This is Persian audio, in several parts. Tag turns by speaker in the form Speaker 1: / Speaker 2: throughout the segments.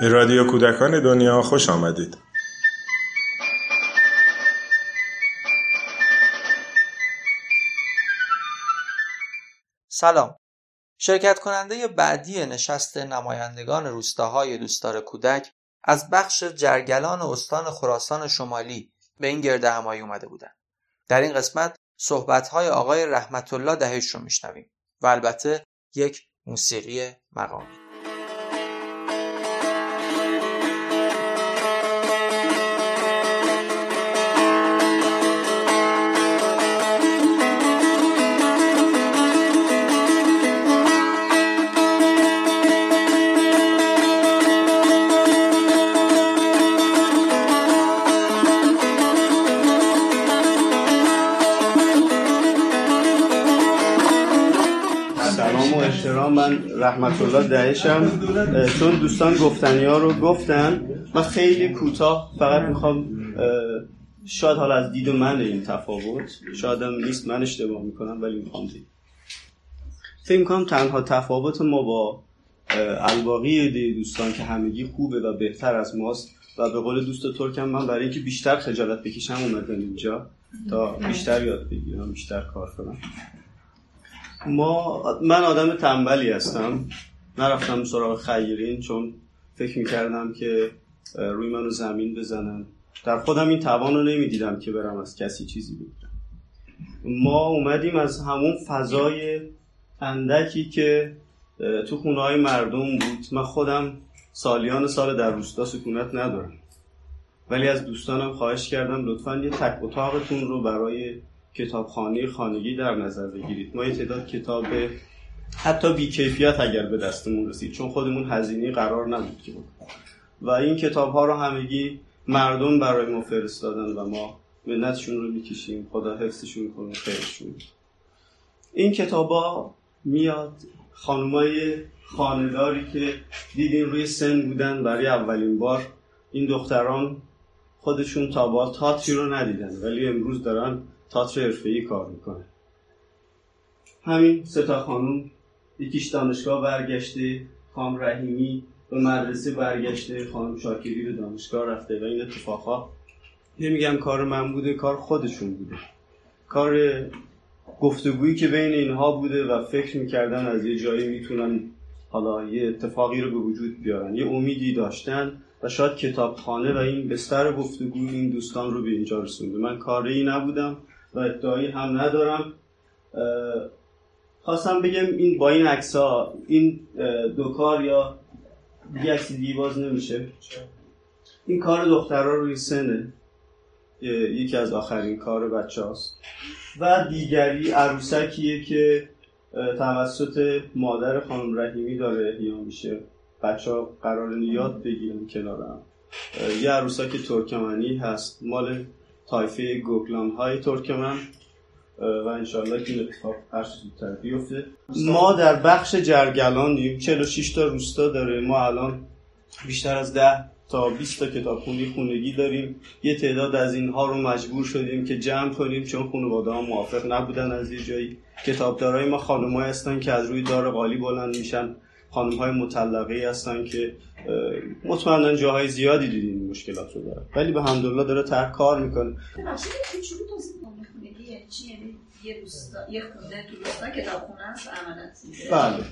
Speaker 1: به رادیو کودکان دنیا خوش آمدید.
Speaker 2: سلام شرکت کننده بعدی نشست نمایندگان روستاهای دوستدار کودک از بخش جرگلان استان خراسان شمالی به این گرده همایی اومده بودند. در این قسمت صحبت‌های آقای رحمت الله دهش رو میشنویم و البته یک موسیقی مقامی
Speaker 3: رحمت الله دهشم چون دوستان گفتنی ها رو گفتن من خیلی کوتاه فقط می‌خوام شاید حالا از دید من این تفاوت شاید هم نیست من اشتباه می‌کنم ولی می‌خوام دید فکر می‌کنم تنها تفاوت ما با الباقی دوستان که همگی خوبه و بهتر از ماست و به قول دوست ترکم من برای اینکه بیشتر خجالت بکشم اومدم اینجا تا بیشتر یاد بگیرم بیشتر کار کنم. ما من آدم تنبلی هستم. نرفتم سراغ خیرین چون فکر می‌کردم که روی منو زمین بزنن. در خودم این توان رو نمی‌دیدم که برم از کسی چیزی بگیرم. ما اومدیم از همون فضای اندکی که تو خونه های مردم بود. من خودم سالیان سال در روستا سکونت ندارم. ولی از دوستانم خواهش کردم لطفا یه تک اتاقتون رو برای کتابخانه خانگی در نظر بگیرید. ما یه تعداد کتاب حتی بیکیفیت اگر به دستمون رسید چون خودمون هزینه قرار نبود که و این کتاب ها رو همگی مردم برای ما فرستادن و ما منتشون رو می‌کشیم. خدا حفظشون کنه خیرشون. این کتابا میاد خانمای خانداری که دیدین روی سن بودن برای اولین بار. این دختران خودشون تا با رو ندیدن ولی امروز دارن تاتر حرفه‌ای کار می‌کنه. همین ستا خانوم یکیش دانشگاه برگشته خانم رحیمی به مدرسه برگشته خانم شاکری به دانشگاه رفته و این اتفاقها نمیگم کار من بوده کار خودشون بوده. کار گفتگویی که بین اینها بوده و فکر می‌کردن از یه جایی می‌تونن حالا یه اتفاقی رو به وجود بیارن. یه امیدی داشتن و شاید کتابخانه و این بستر گفتگو این دوستان رو به اینجا رسونده من کاری نبودم. و ادعایی هم ندارم. خواستم بگم این با این عکس ها این دو کار یا دیگه عکسی دیگه باز نمیشه. این کار دخترها روی سنه. یکی از آخرین کار بچه هاست و دیگری عروسکیه که توسط مادر خانم رحیمی داره احیا میشه. بچه ها قرار یاد بگیرن کنارم. یه عروسک ترکمنی هست. مال تایفه گوگلان های ترکمن و انشالله که این اتفاق هر زودتر بیفته. ما در بخش جرگلانیم 46 تا روستا داره. ما الان بیشتر از 10 تا 20 تا کتابخونی خونگی داریم. یه تعداد از اینها رو مجبور شدیم که جمع کنیم چون خانواده ها موافق نبودن از یه جایی. کتابدارای ما خانمایی هستن که از روی دار قالی بلند میشن. خانم های مطلقه هستن که مطمئنا جاهای زیادی دیدین این مشکلات رو داره. ولی به همدلله داره تر کار می‌کنه. بله.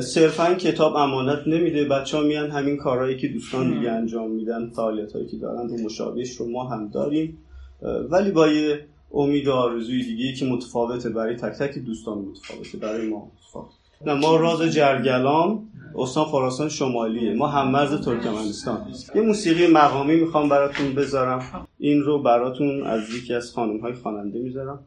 Speaker 3: صرفا کتاب امانت نمیده. بچه ها میان همین کارهایی که دوستان دیگه انجام میدن فعالیت هایی که دارن رو مشابهش رو ما هم داریم. ولی با یه امید و آرزوی دیگه که متفاوته برای تک تک دوستان متفاوته برای ما متفاوته. نه ما راز جرگلان استان خراسان شمالیه. ما هم مرز ترکمنستان. یه موسیقی مقامی می‌خوام براتون بذارم. این رو براتون از یکی از خانم های خواننده می‌ذارم.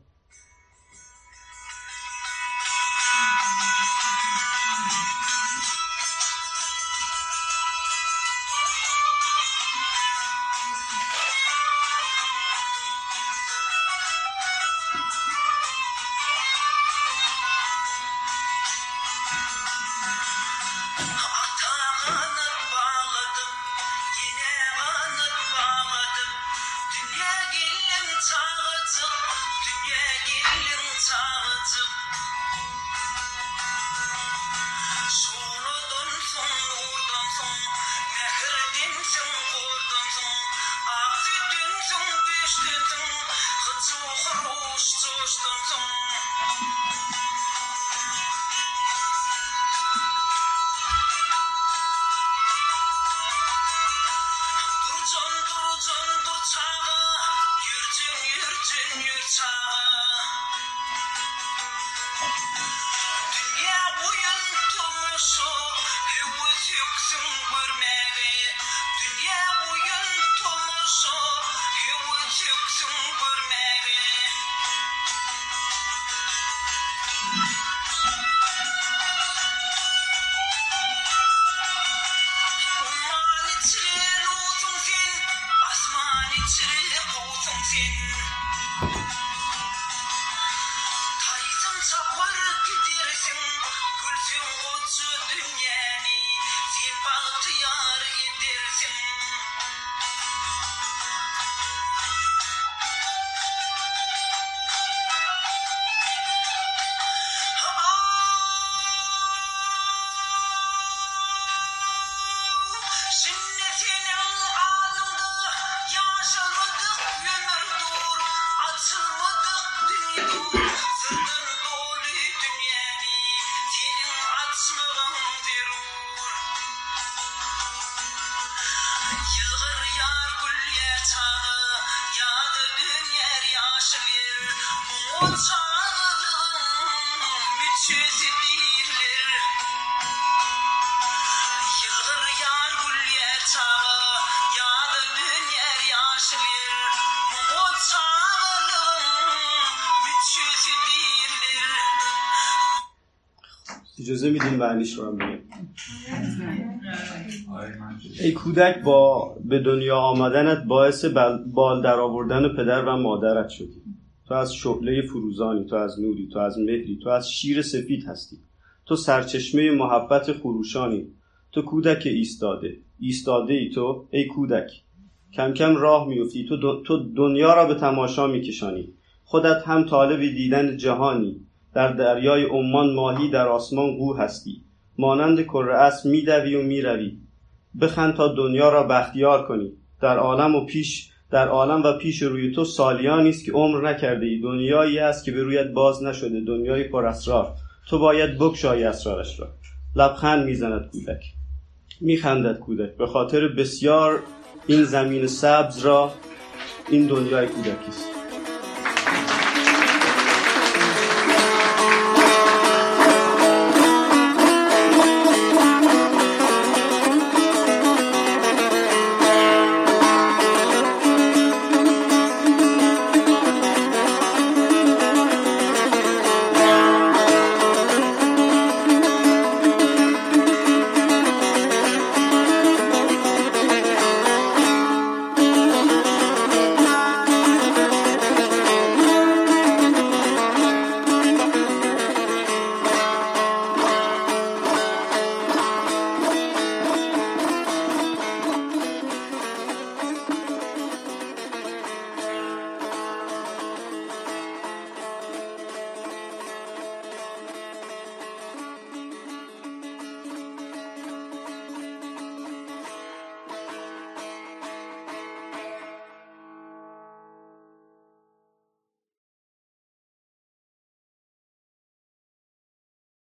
Speaker 3: 吃的苦中心 اجازه میدین معنیش رو هم بگم ای کودک با به دنیا آمدنت باعث بال در آوردن پدر و مادرت شدی تو از شعله فروزانی تو از نوری تو از مهری تو از شیر سفید هستی. تو سرچشمه محبت خروشانی. تو کودک ایستاده. ایستاده ای تو ای کودک. کم کم راه میفتی تو, تو دنیا را به تماشا میکشانی. خودت هم طالب دیدن جهانی. در دریای عمان ماهی در آسمان قو هستی. مانند کره اسب میدوی و می‌روی. بخند تا دنیا را بختیار کنی. در عالم و پیش در عالم و پیش روی تو سالیانی است که عمر نکرده ای. دنیایی است که به رویت باز نشده. دنیای پر اسرار. تو باید بکشایی اسرارش را. لبخند می‌زند کودک. میخندد کودک. به خاطر بسیار این زمین سبز را این دنیای کودکی است.